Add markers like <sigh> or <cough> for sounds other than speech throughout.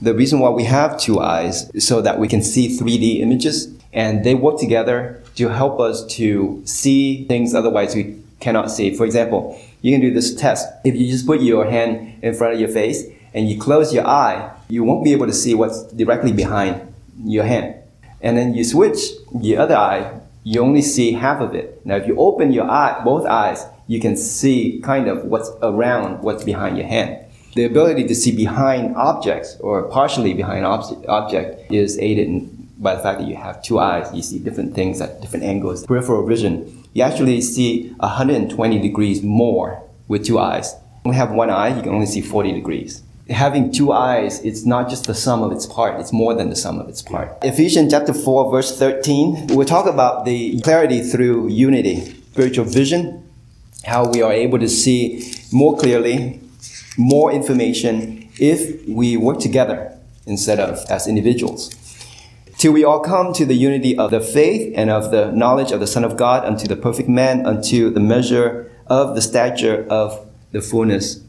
The reason why we have two eyes is so that we can see 3D images and they work together to help us to see things otherwise we cannot see. For example, you can do this test. If you just put your hand in front of your face and you close your eye, you won't be able to see what's directly behind your hand. And then you switch the other eye, you only see half of it. Now, if you open your eye, both eyes, you can see kind of what's around what's behind your hand. The ability to see behind objects or partially behind ob- object is aided by the fact that you have two eyes. You see different things at different angles. Peripheral vision, you actually see 120 degrees more with two eyes. When you have one eye, you can only see 40 degrees having two eyes, it's not just the sum of its part, it's more than the sum of its part. Ephesians chapter 4, verse 13, we talk about the clarity through unity, spiritual vision, how we are able to see more clearly, more information if we work together instead of as individuals. Till we all come to the unity of the faith and of the knowledge of the Son of God, unto the perfect man, unto the measure of the stature of the fullness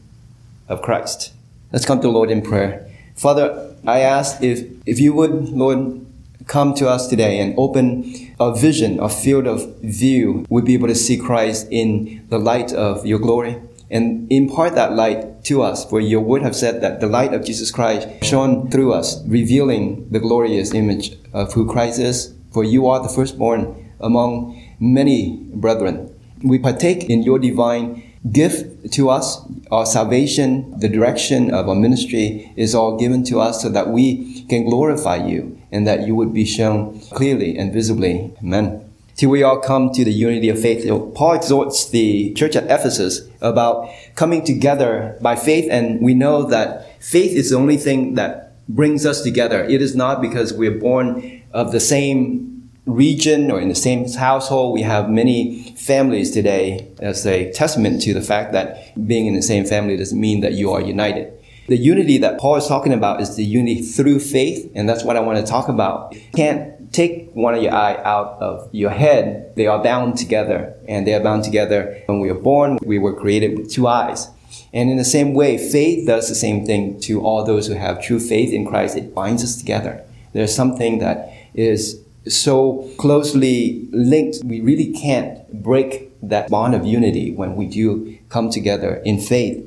of Christ. Let's come to the Lord in prayer. Father, I ask if, if you would, Lord, come to us today and open a vision, a field of view, we'd be able to see Christ in the light of your glory and impart that light to us. For your word have said that the light of Jesus Christ shone through us, revealing the glorious image of who Christ is. For you are the firstborn among many brethren. We partake in your divine gift to us, our salvation, the direction of our ministry is all given to us so that we can glorify you and that you would be shown clearly and visibly. Amen. Till we all come to the unity of faith. Paul exhorts the church at Ephesus about coming together by faith, and we know that faith is the only thing that brings us together. It is not because we're born of the same region or in the same household. We have many families today as a testament to the fact that being in the same family doesn't mean that you are united. The unity that Paul is talking about is the unity through faith, and that's what I want to talk about. You can't take one of your eye out of your head. They are bound together, and they are bound together. When we are born, we were created with two eyes. And in the same way, faith does the same thing to all those who have true faith in Christ. It binds us together. There's something that is so closely linked, we really can't break that bond of unity when we do come together in faith.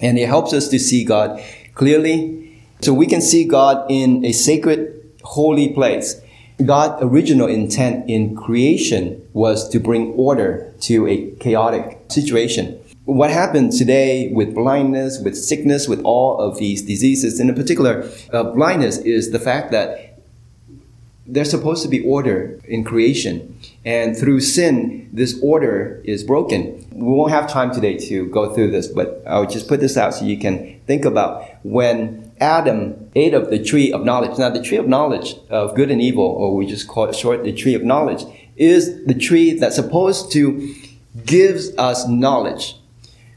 And it helps us to see God clearly. So we can see God in a sacred, holy place. God's original intent in creation was to bring order to a chaotic situation. What happened today with blindness, with sickness, with all of these diseases, and in particular, uh, blindness is the fact that there's supposed to be order in creation. And through sin, this order is broken. We won't have time today to go through this, but I'll just put this out so you can think about when Adam ate of the tree of knowledge. Now, the tree of knowledge of good and evil, or we just call it short the tree of knowledge, is the tree that's supposed to gives us knowledge.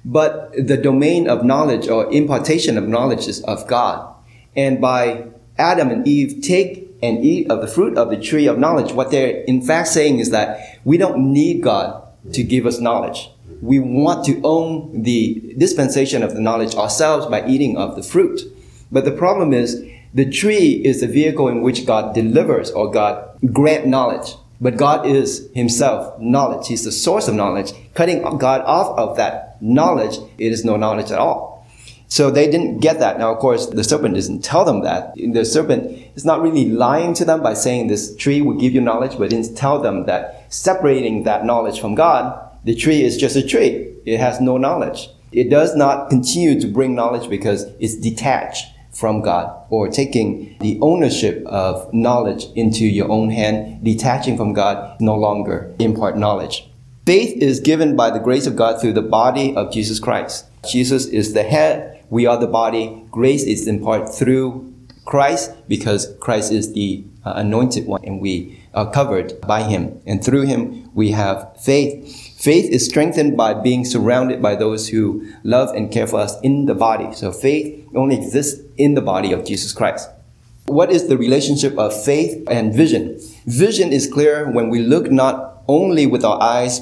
But the domain of knowledge or impartation of knowledge is of God. And by Adam and Eve take and eat of the fruit of the tree of knowledge, what they're in fact saying is that we don't need God to give us knowledge. We want to own the dispensation of the knowledge ourselves by eating of the fruit. But the problem is the tree is the vehicle in which God delivers or God grant knowledge. But God is himself knowledge. He's the source of knowledge. Cutting God off of that knowledge, it is no knowledge at all. So they didn't get that. Now, of course, the serpent doesn't tell them that. The serpent is not really lying to them by saying this tree will give you knowledge, but didn't tell them that separating that knowledge from God, the tree is just a tree. It has no knowledge. It does not continue to bring knowledge because it's detached from God or taking the ownership of knowledge into your own hand, detaching from God, no longer impart knowledge. Faith is given by the grace of God through the body of Jesus Christ. Jesus is the head we are the body. Grace is imparted through Christ because Christ is the uh, anointed one and we are covered by him. And through him, we have faith. Faith is strengthened by being surrounded by those who love and care for us in the body. So faith only exists in the body of Jesus Christ. What is the relationship of faith and vision? Vision is clear when we look not only with our eyes,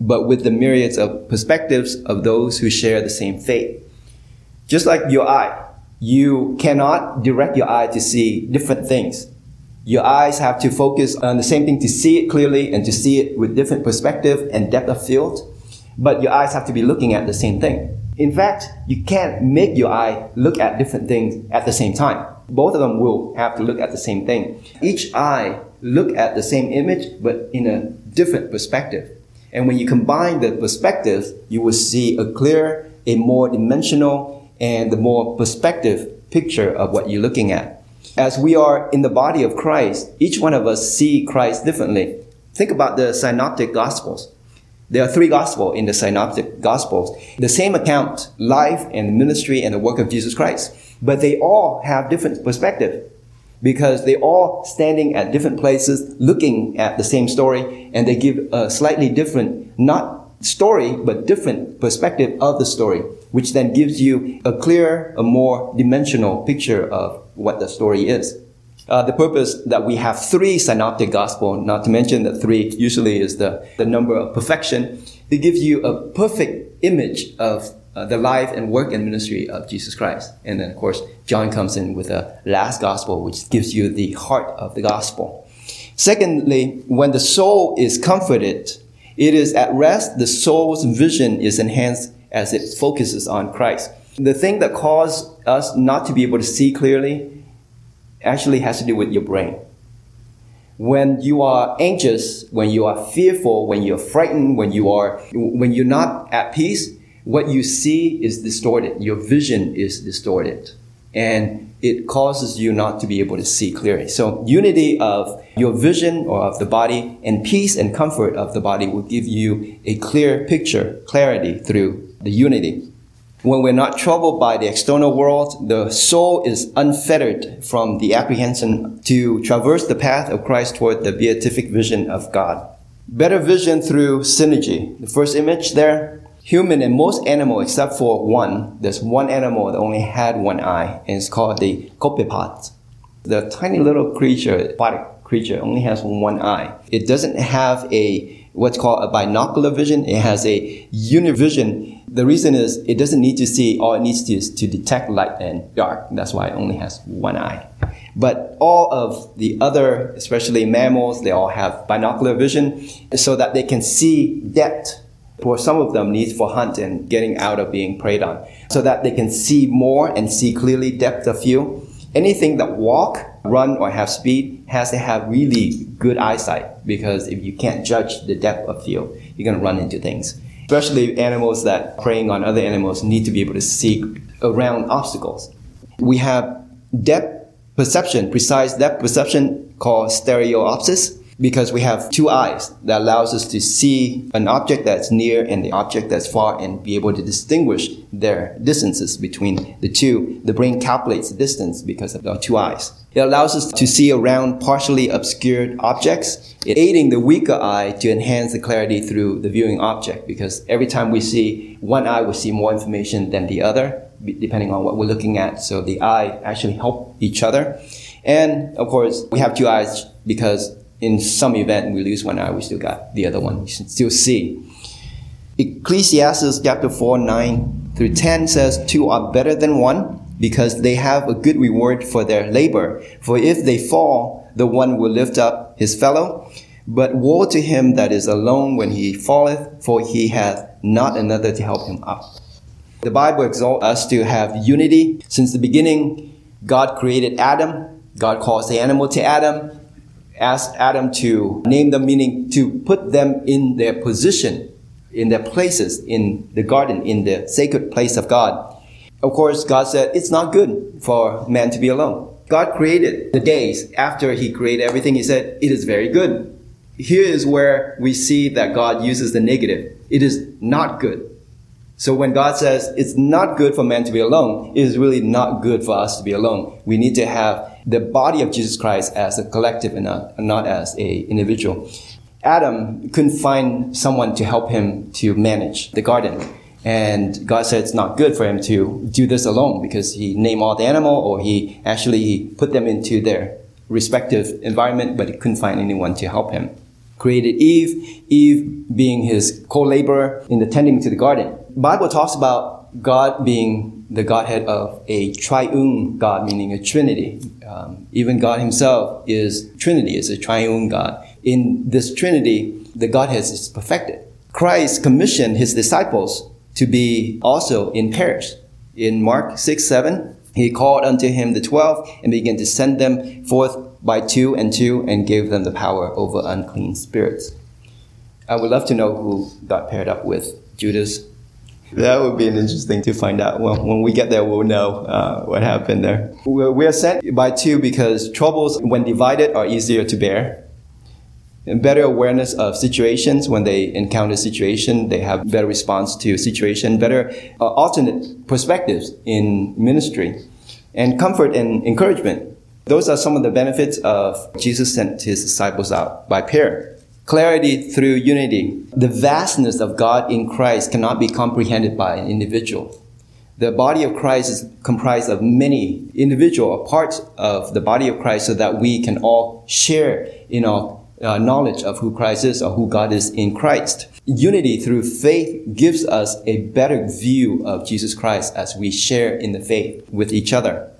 but with the myriads of perspectives of those who share the same faith. Just like your eye, you cannot direct your eye to see different things. Your eyes have to focus on the same thing to see it clearly and to see it with different perspective and depth of field. But your eyes have to be looking at the same thing. In fact, you can't make your eye look at different things at the same time. Both of them will have to look at the same thing. Each eye look at the same image, but in a different perspective. And when you combine the perspectives, you will see a clear, a more dimensional, and the more perspective picture of what you're looking at. As we are in the body of Christ, each one of us see Christ differently. Think about the synoptic gospels. There are three gospels in the synoptic gospels. The same account, life and ministry and the work of Jesus Christ. But they all have different perspective because they all standing at different places looking at the same story and they give a slightly different, not story, but different perspective of the story, which then gives you a clearer, a more dimensional picture of what the story is. Uh, the purpose that we have three synoptic gospel, not to mention that three usually is the, the number of perfection, it gives you a perfect image of uh, the life and work and ministry of Jesus Christ. And then, of course, John comes in with the last gospel, which gives you the heart of the gospel. Secondly, when the soul is comforted, it is at rest, the soul's vision is enhanced as it focuses on Christ. The thing that causes us not to be able to see clearly actually has to do with your brain. When you are anxious, when you are fearful, when you're frightened, when you are, when you're not at peace, what you see is distorted. Your vision is distorted. And it causes you not to be able to see clearly. So unity of your vision or of the body and peace and comfort of the body will give you a clear picture, clarity through the unity. When we're not troubled by the external world, the soul is unfettered from the apprehension to traverse the path of Christ toward the beatific vision of God. Better vision through synergy. The first image there, human and most animal except for one, there's one animal that only had one eye, and it's called the copepod. The tiny little creature, aquatic creature, only has one eye. It doesn't have a what's called a binocular vision. It has a univision. The reason is it doesn't need to see. All it needs to is to detect light and dark. That's why it only has one eye. But all of the other, especially mammals, they all have binocular vision so that they can see depth for some of them needs for hunt and getting out of being preyed on so that they can see more and see clearly depth of field anything that walk run or have speed has to have really good eyesight because if you can't judge the depth of field you're going to run into things. Especially animals that preying on other animals need to be able to see around obstacles. We have depth perception precise depth perception called stereopsis because we have two eyes that allows us to see an object that's near and the object that's far and be able to distinguish their distances between the two. The brain calculates the distance because of the two eyes. It allows us to see around partially obscured objects, aiding the weaker eye to enhance the clarity through the viewing object because every time we see one eye, we see more information than the other depending on what we're looking at. So the eye actually help each other. And of course, we have two eyes because in some event we lose one eye, we still got the other one. You still see. Ecclesiastes chapter 4, 9 through 10 says, Two are better than one because they have a good reward for their labor. For if they fall, the one will lift up his fellow. But woe to him that is alone when he falleth, for he hath not another to help him up. The Bible exalts us to have unity. Since the beginning, God created Adam. God calls the animal to Adam asked Adam to name them, meaning to put them in their position, in their places in the garden, in the sacred place of God. Of course, God said it's not good for man to be alone. God created the days after he created everything. He said it is very good. Here is where we see that God uses the negative. It is not good. So when God says it's not good for man to be alone, it is really not good for us to be alone. We need to have the body of Jesus Christ as a collective and not, not as a individual. Adam couldn't find someone to help him to manage the garden. And God said it's not good for him to do this alone because he named all the animal or he actually put them into their respective environment, but he couldn't find anyone to help him. Created Eve, Eve being his co-laborer in the tending to the garden. Bible talks about God being the Godhead of a triune God, meaning a Trinity. Um, even God Himself is Trinity, is a triune God. In this Trinity, the Godhead is perfected. Christ commissioned His disciples to be also in pairs. In Mark 6 7, He called unto Him the twelve and began to send them forth by two and two and gave them the power over unclean spirits. I would love to know who got paired up with Judas that would be an interesting to find out. Well, when we get there, we'll know uh, what happened there. We are sent by two because troubles, when divided, are easier to bear. And better awareness of situations when they encounter situation, they have better response to situation, better uh, alternate perspectives in ministry, and comfort and encouragement. Those are some of the benefits of Jesus sent his disciples out by pair clarity through unity. The vastness of God in Christ cannot be comprehended by an individual. The body of Christ is comprised of many individual parts of the body of Christ so that we can all share in our uh, knowledge of who Christ is or who God is in Christ. Unity through faith gives us a better view of Jesus Christ as we share in the faith with each other.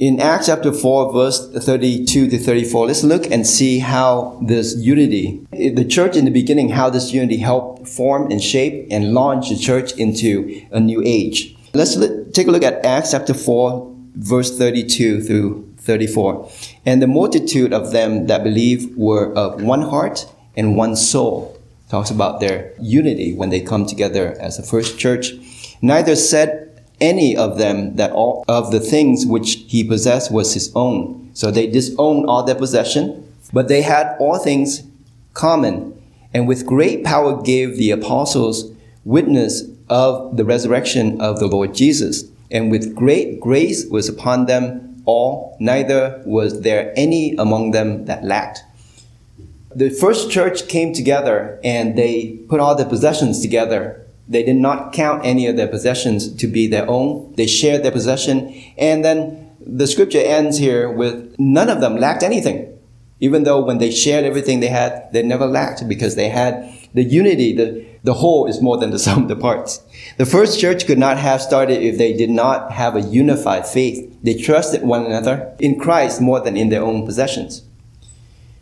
In Acts chapter 4, verse 32 to 34, let's look and see how this unity, the church in the beginning, how this unity helped form and shape and launch the church into a new age. Let's take a look at Acts chapter 4, verse 32 through 34. And the multitude of them that believe were of one heart and one soul. Talks about their unity when they come together as the first church. Neither said any of them that all of the things which he possessed was his own. So they disowned all their possession, but they had all things common, and with great power gave the apostles witness of the resurrection of the Lord Jesus. And with great grace was upon them all, neither was there any among them that lacked. The first church came together and they put all their possessions together they did not count any of their possessions to be their own. They shared their possession. And then the scripture ends here with none of them lacked anything. Even though when they shared everything they had, they never lacked because they had the unity, the, the whole is more than the <laughs> sum of the parts. The first church could not have started if they did not have a unified faith. They trusted one another in Christ more than in their own possessions.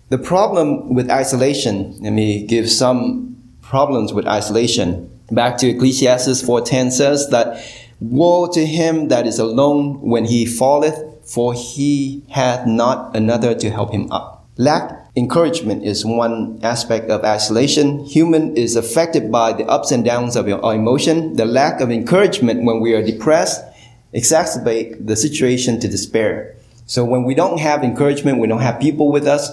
The problem with isolation, let me give some problems with isolation. Back to Ecclesiastes 4.10 says that, Woe to him that is alone when he falleth, for he hath not another to help him up. Lack encouragement is one aspect of isolation. Human is affected by the ups and downs of our emotion. The lack of encouragement when we are depressed exacerbate the situation to despair. So when we don't have encouragement, we don't have people with us,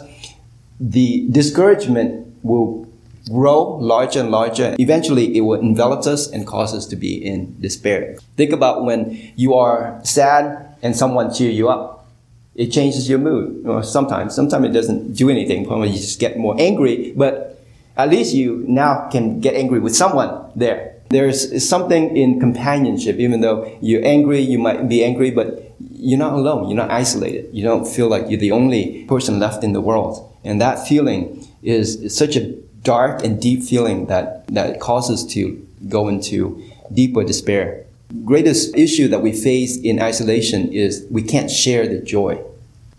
the discouragement will grow larger and larger. Eventually, it will envelop us and cause us to be in despair. Think about when you are sad and someone cheer you up. It changes your mood. Or sometimes, sometimes it doesn't do anything. Probably you just get more angry, but at least you now can get angry with someone there. There's something in companionship, even though you're angry, you might be angry, but you're not alone. You're not isolated. You don't feel like you're the only person left in the world. And that feeling is, is such a dark and deep feeling that, that causes to go into deeper despair. Greatest issue that we face in isolation is we can't share the joy.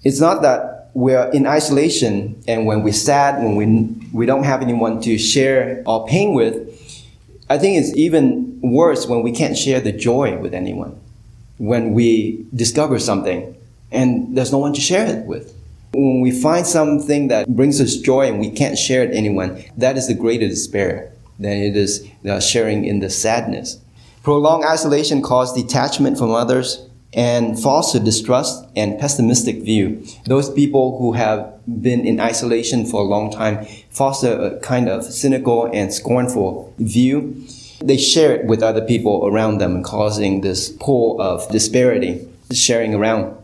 It's not that we're in isolation and when we're sad, when we, we don't have anyone to share our pain with, I think it's even worse when we can't share the joy with anyone. When we discover something and there's no one to share it with. When we find something that brings us joy and we can't share it anyone, that is the greater despair than it is uh, sharing in the sadness. Prolonged isolation causes detachment from others and foster distrust and pessimistic view. Those people who have been in isolation for a long time foster a kind of cynical and scornful view. They share it with other people around them, causing this pool of disparity sharing around.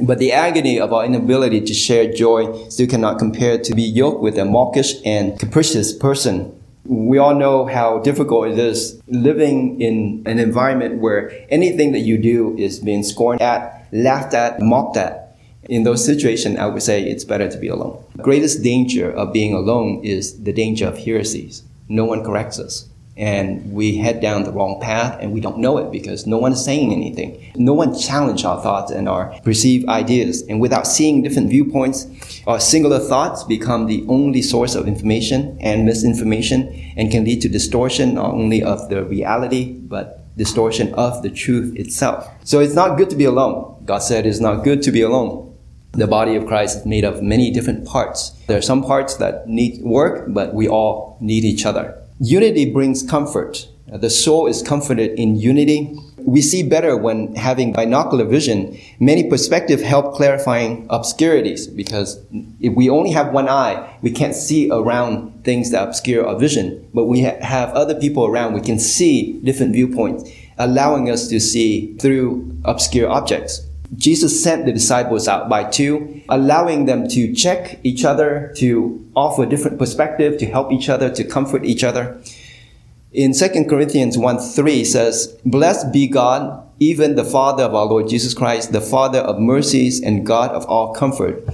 But the agony of our inability to share joy still cannot compare to be yoked with a mawkish and capricious person. We all know how difficult it is living in an environment where anything that you do is being scorned at, laughed at, mocked at. In those situations, I would say it's better to be alone. The greatest danger of being alone is the danger of heresies. No one corrects us. And we head down the wrong path and we don't know it because no one is saying anything. No one challenged our thoughts and our perceived ideas. And without seeing different viewpoints, our singular thoughts become the only source of information and misinformation and can lead to distortion not only of the reality, but distortion of the truth itself. So it's not good to be alone. God said it's not good to be alone. The body of Christ is made of many different parts. There are some parts that need work, but we all need each other. Unity brings comfort. The soul is comforted in unity. We see better when having binocular vision. Many perspectives help clarifying obscurities because if we only have one eye, we can't see around things that obscure our vision. But we ha- have other people around, we can see different viewpoints, allowing us to see through obscure objects. Jesus sent the disciples out by two, allowing them to check each other, to offer different perspective, to help each other, to comfort each other. In 2 Corinthians 1 3 says, Blessed be God, even the Father of our Lord Jesus Christ, the Father of mercies and God of all comfort.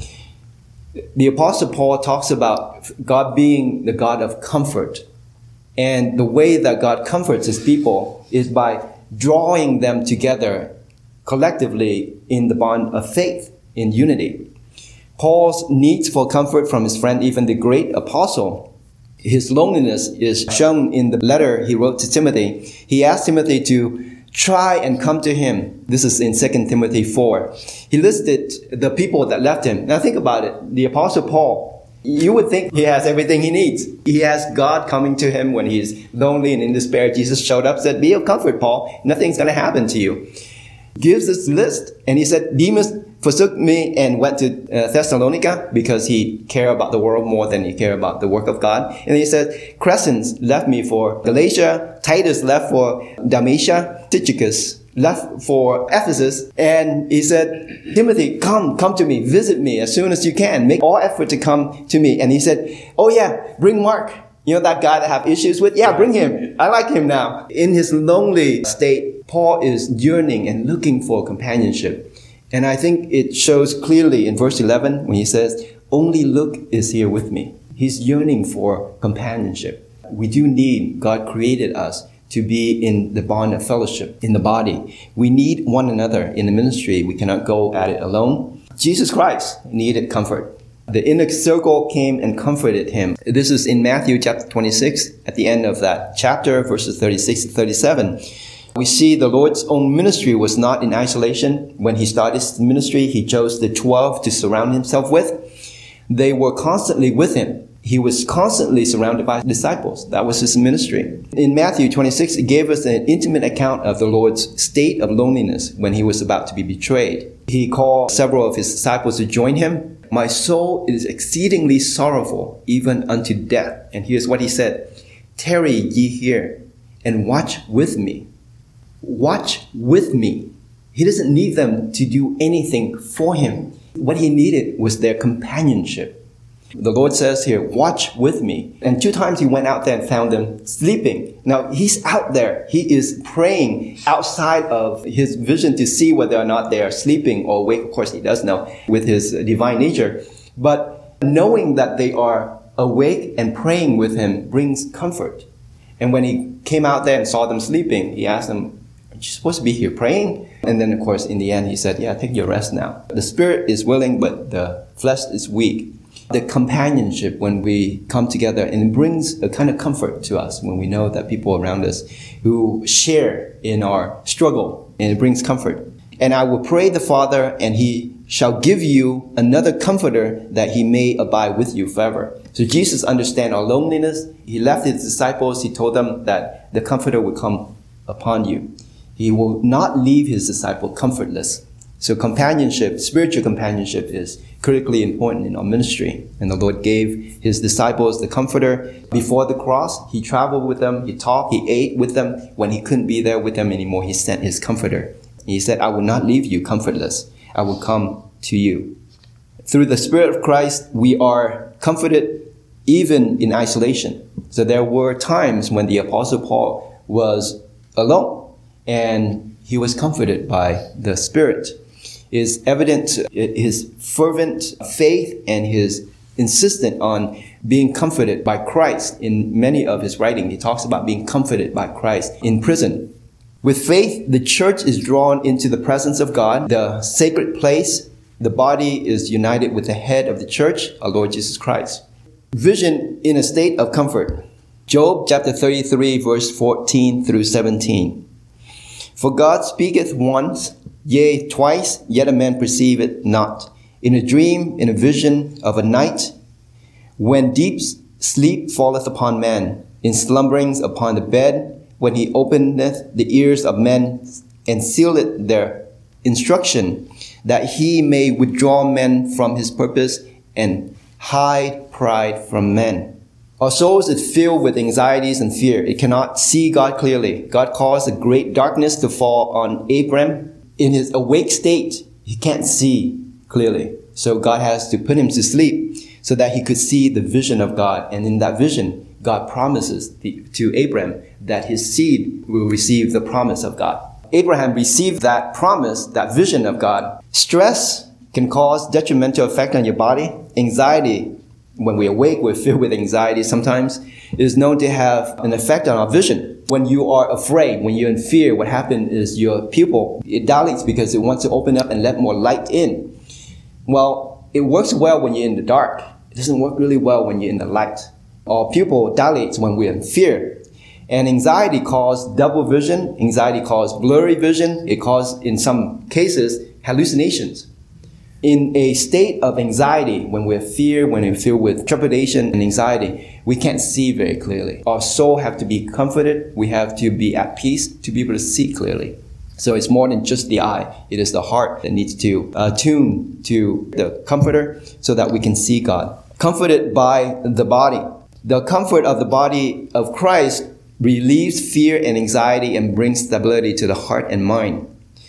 The Apostle Paul talks about God being the God of comfort. And the way that God comforts his people is by drawing them together collectively in the bond of faith, in unity. Paul's needs for comfort from his friend, even the great apostle, his loneliness is shown in the letter he wrote to Timothy. He asked Timothy to try and come to him. This is in 2 Timothy 4. He listed the people that left him. Now think about it. The apostle Paul, you would think he has everything he needs. He has God coming to him when he's lonely and in despair. Jesus showed up, said, be of comfort, Paul. Nothing's going to happen to you gives this list, and he said, Demas forsook me and went to uh, Thessalonica because he cared about the world more than he cared about the work of God. And he said, Crescens left me for Galatia, Titus left for Dalmatia, Tychicus left for Ephesus. And he said, Timothy, come, come to me, visit me as soon as you can. Make all effort to come to me. And he said, Oh yeah, bring Mark. You know that guy that I have issues with? Yeah, bring him. I like him now. In his lonely state, Paul is yearning and looking for companionship. And I think it shows clearly in verse 11 when he says, Only Luke is here with me. He's yearning for companionship. We do need, God created us to be in the bond of fellowship in the body. We need one another in the ministry. We cannot go at it alone. Jesus Christ needed comfort. The inner circle came and comforted him. This is in Matthew chapter 26 at the end of that chapter, verses 36 to 37. We see the Lord's own ministry was not in isolation. When he started his ministry, he chose the 12 to surround himself with. They were constantly with him. He was constantly surrounded by disciples. That was his ministry. In Matthew 26, it gave us an intimate account of the Lord's state of loneliness when he was about to be betrayed. He called several of his disciples to join him. My soul is exceedingly sorrowful, even unto death. And here's what he said Tarry ye here and watch with me watch with me. He doesn't need them to do anything for him. What he needed was their companionship. The Lord says here, watch with me. And two times he went out there and found them sleeping. Now he's out there. He is praying outside of his vision to see whether or not they are sleeping or awake. Of course, he does know with his divine nature. But knowing that they are awake and praying with him brings comfort. And when he came out there and saw them sleeping, he asked them, Are you're supposed to be here praying. And then, of course, in the end, he said, Yeah, take your rest now. The spirit is willing, but the flesh is weak. The companionship when we come together and it brings a kind of comfort to us when we know that people around us who share in our struggle and it brings comfort. And I will pray the Father and he shall give you another comforter that he may abide with you forever. So Jesus understand our loneliness. He left his disciples. He told them that the comforter would come upon you. He will not leave his disciple comfortless. So companionship, spiritual companionship is critically important in our ministry. And the Lord gave his disciples the comforter before the cross. He traveled with them. He talked. He ate with them. When he couldn't be there with them anymore, he sent his comforter. He said, I will not leave you comfortless. I will come to you. Through the Spirit of Christ, we are comforted even in isolation. So there were times when the apostle Paul was alone and he was comforted by the Spirit. Is evident his fervent faith and his insistent on being comforted by Christ in many of his writing. He talks about being comforted by Christ in prison. With faith, the church is drawn into the presence of God, the sacred place. The body is united with the head of the church, our Lord Jesus Christ. Vision in a state of comfort. Job chapter 33 verse 14 through 17. For God speaketh once, yea, twice, yet a man perceiveth not. In a dream, in a vision of a night, when deep sleep falleth upon man, in slumberings upon the bed, when he openeth the ears of men and sealeth their instruction, that he may withdraw men from his purpose and hide pride from men. Our souls is filled with anxieties and fear. It cannot see God clearly. God caused a great darkness to fall on Abram. In his awake state, he can't see clearly. So God has to put him to sleep so that he could see the vision of God. And in that vision, God promises the, to Abraham that his seed will receive the promise of God. Abraham received that promise, that vision of God. Stress can cause detrimental effect on your body. Anxiety, when we awake, we're filled with anxiety sometimes, is known to have an effect on our vision. When you are afraid, when you're in fear, what happens is your pupil, it dilates because it wants to open up and let more light in. Well, it works well when you're in the dark. It doesn't work really well when you're in the light. Our pupil dilates when we're in fear. And anxiety causes double vision. Anxiety causes blurry vision. It causes, in some cases, hallucinations. In a state of anxiety, when we're fear, when we're filled with trepidation and anxiety, we can't see very clearly. Our soul have to be comforted. We have to be at peace to be able to see clearly. So it's more than just the eye. It is the heart that needs to uh, tune to the comforter so that we can see God. Comforted by the body. The comfort of the body of Christ relieves fear and anxiety and brings stability to the heart and mind.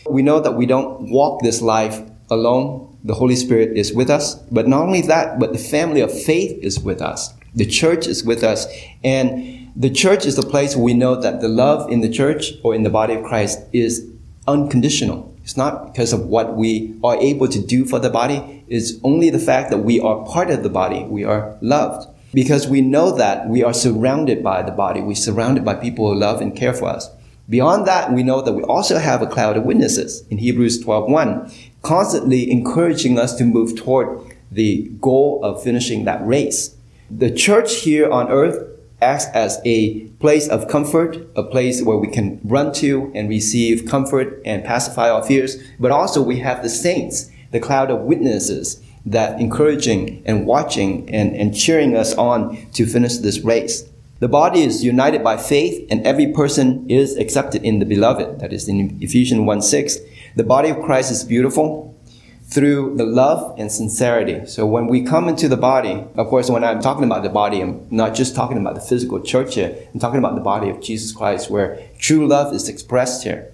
We know that we don't walk this life alone. The Holy Spirit is with us. But not only that, but the family of faith is with us. The church is with us. And the church is the place where we know that the love in the church or in the body of Christ is unconditional. It's not because of what we are able to do for the body. It's only the fact that we are part of the body. We are loved because we know that we are surrounded by the body. We're surrounded by people who love and care for us. Beyond that, we know that we also have a cloud of witnesses in Hebrews 12:1, constantly encouraging us to move toward the goal of finishing that race. The church here on earth acts as a place of comfort, a place where we can run to and receive comfort and pacify our fears, but also we have the saints, the cloud of witnesses that encouraging and watching and, and cheering us on to finish this race. The body is united by faith and every person is accepted in the beloved. That is in Ephesians 1 6. The body of Christ is beautiful through the love and sincerity. So when we come into the body, of course, when I'm talking about the body, I'm not just talking about the physical church here. I'm talking about the body of Jesus Christ where true love is expressed here.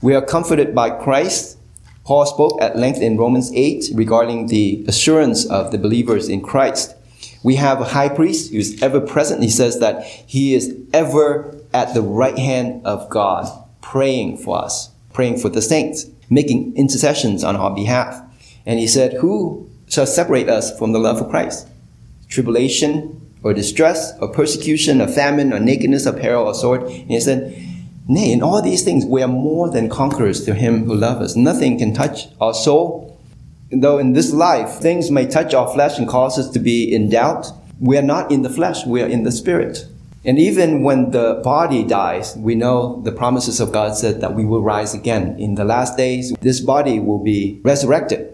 We are comforted by Christ Paul spoke at length in Romans 8 regarding the assurance of the believers in Christ. We have a high priest who is ever present. He says that he is ever at the right hand of God, praying for us, praying for the saints, making intercessions on our behalf. And he said, Who shall separate us from the love of Christ? Tribulation or distress or persecution or famine or nakedness or peril or sword. And he said, Nay, in all these things, we are more than conquerors to him who loves us. Nothing can touch our soul. Though in this life, things may touch our flesh and cause us to be in doubt, we are not in the flesh, we are in the spirit. And even when the body dies, we know the promises of God said that we will rise again. In the last days, this body will be resurrected.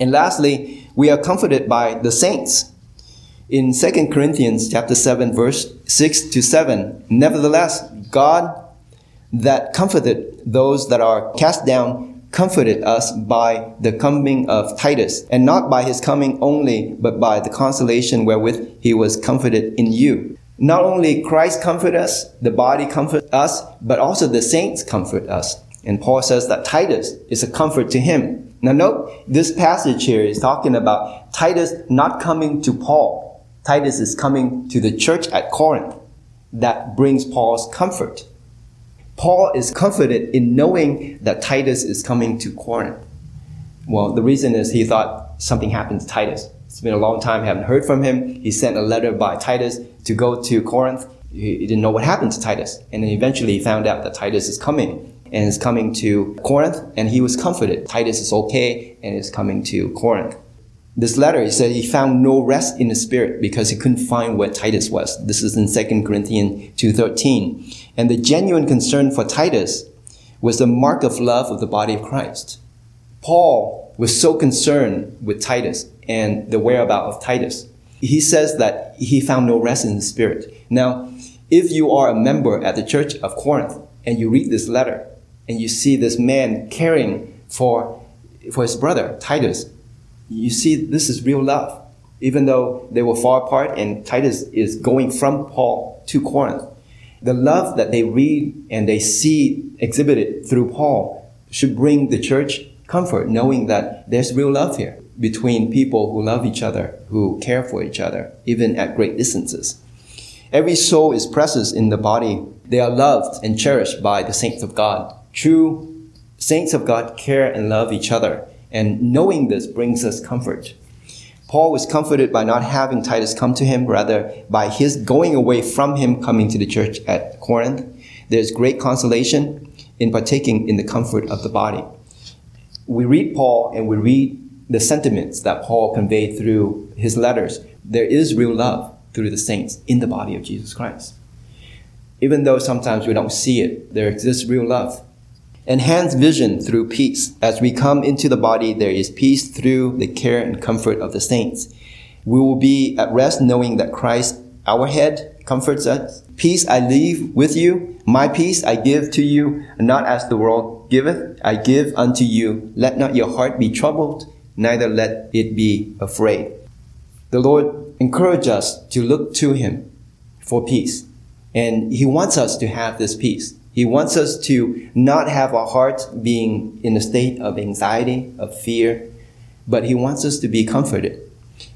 And lastly, we are comforted by the saints. In 2 Corinthians chapter 7 verse 6 to 7, nevertheless, God that comforted those that are cast down comforted us by the coming of Titus, and not by his coming only, but by the consolation wherewith he was comforted in you. Not only Christ comfort us, the body comfort us, but also the saints comfort us. And Paul says that Titus is a comfort to him. Now note, this passage here is talking about Titus not coming to Paul. Titus is coming to the church at Corinth. That brings Paul's comfort. Paul is comforted in knowing that Titus is coming to Corinth. Well, the reason is he thought something happened to Titus. It's been a long time, haven't heard from him. He sent a letter by Titus to go to Corinth. He didn't know what happened to Titus. And then eventually he found out that Titus is coming and is coming to Corinth and he was comforted. Titus is okay and is coming to Corinth. This letter, he said he found no rest in the spirit because he couldn't find where Titus was. This is in 2 Corinthians 2.13. And the genuine concern for Titus was the mark of love of the body of Christ. Paul was so concerned with Titus and the whereabout of Titus. He says that he found no rest in the spirit. Now, if you are a member at the church of Corinth and you read this letter and you see this man caring for, for his brother, Titus, you see this is real love. Even though they were far apart and Titus is going from Paul to Corinth, the love that they read and they see exhibited through Paul should bring the church comfort, knowing that there's real love here between people who love each other, who care for each other, even at great distances. Every soul is precious in the body. They are loved and cherished by the saints of God. True saints of God care and love each other, and knowing this brings us comfort. Paul was comforted by not having Titus come to him, rather by his going away from him coming to the church at Corinth. There's great consolation in partaking in the comfort of the body. We read Paul and we read the sentiments that Paul conveyed through his letters. There is real love through the saints in the body of Jesus Christ. Even though sometimes we don't see it, there exists real love. Enhanced vision through peace. As we come into the body, there is peace through the care and comfort of the saints. We will be at rest knowing that Christ, our head, comforts us. Peace I leave with you. My peace I give to you, not as the world giveth, I give unto you. Let not your heart be troubled, neither let it be afraid. The Lord encourages us to look to Him for peace. And He wants us to have this peace. He wants us to not have our hearts being in a state of anxiety, of fear, but He wants us to be comforted.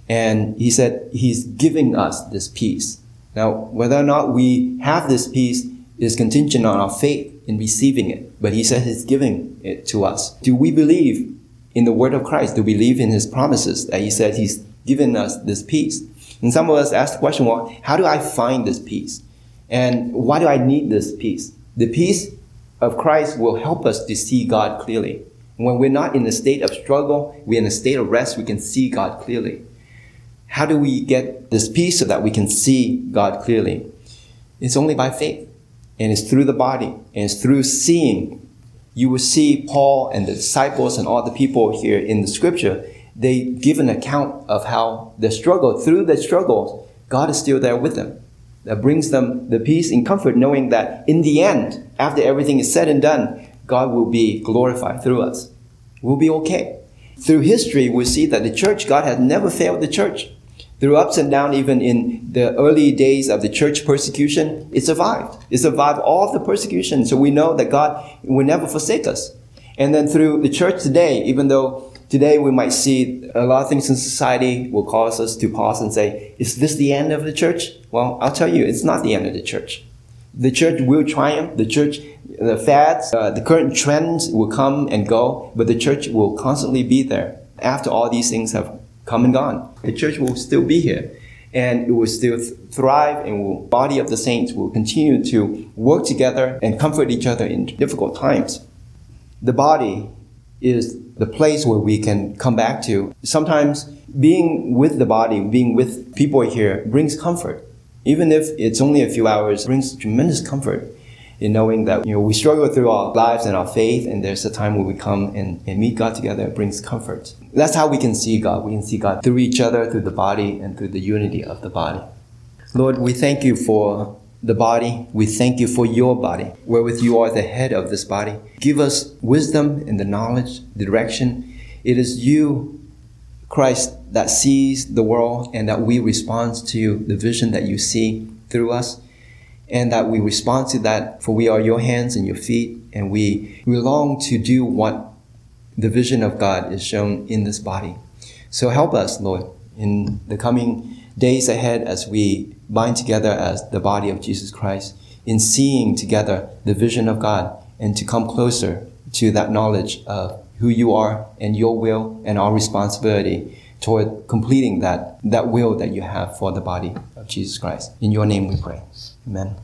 And He said He's giving us this peace. Now, whether or not we have this peace is contingent on our faith in receiving it. But He said He's giving it to us. Do we believe in the word of Christ? Do we believe in His promises that He said He's given us this peace? And some of us ask the question, well, how do I find this peace? And why do I need this peace? The peace of Christ will help us to see God clearly. When we're not in a state of struggle, we're in a state of rest, we can see God clearly. How do we get this peace so that we can see God clearly? It's only by faith. And it's through the body. And it's through seeing. You will see Paul and the disciples and all the people here in the scripture they give an account of how the struggle, through the struggles, God is still there with them. That brings them the peace and comfort knowing that in the end, after everything is said and done, God will be glorified through us. We'll be okay. Through history, we see that the church, God has never failed the church. Through ups and downs, even in the early days of the church persecution, it survived. It survived all of the persecution. So we know that God will never forsake us. And then through the church today, even though Today, we might see a lot of things in society will cause us to pause and say, is this the end of the church? Well, I'll tell you, it's not the end of the church. The church will triumph. The church, the fads, uh, the current trends will come and go, but the church will constantly be there after all these things have come and gone. The church will still be here and it will still th- thrive and will, body of the saints will continue to work together and comfort each other in difficult times. The body is the place where we can come back to. Sometimes being with the body, being with people here brings comfort. Even if it's only a few hours, brings tremendous comfort in knowing that you know we struggle through our lives and our faith and there's a time when we come and, and meet God together, it brings comfort. That's how we can see God. We can see God through each other, through the body, and through the unity of the body. Lord, we thank you for the body. We thank you for your body, wherewith you are the head of this body. Give us wisdom and the knowledge, the direction. It is you, Christ, that sees the world and that we respond to the vision that you see through us and that we respond to that for we are your hands and your feet and we, we long to do what the vision of God is shown in this body. So help us, Lord, in the coming days ahead as we bind together as the body of Jesus Christ in seeing together the vision of God and to come closer to that knowledge of who you are and your will and our responsibility toward completing that, that will that you have for the body of Jesus Christ. In your name we pray. Amen.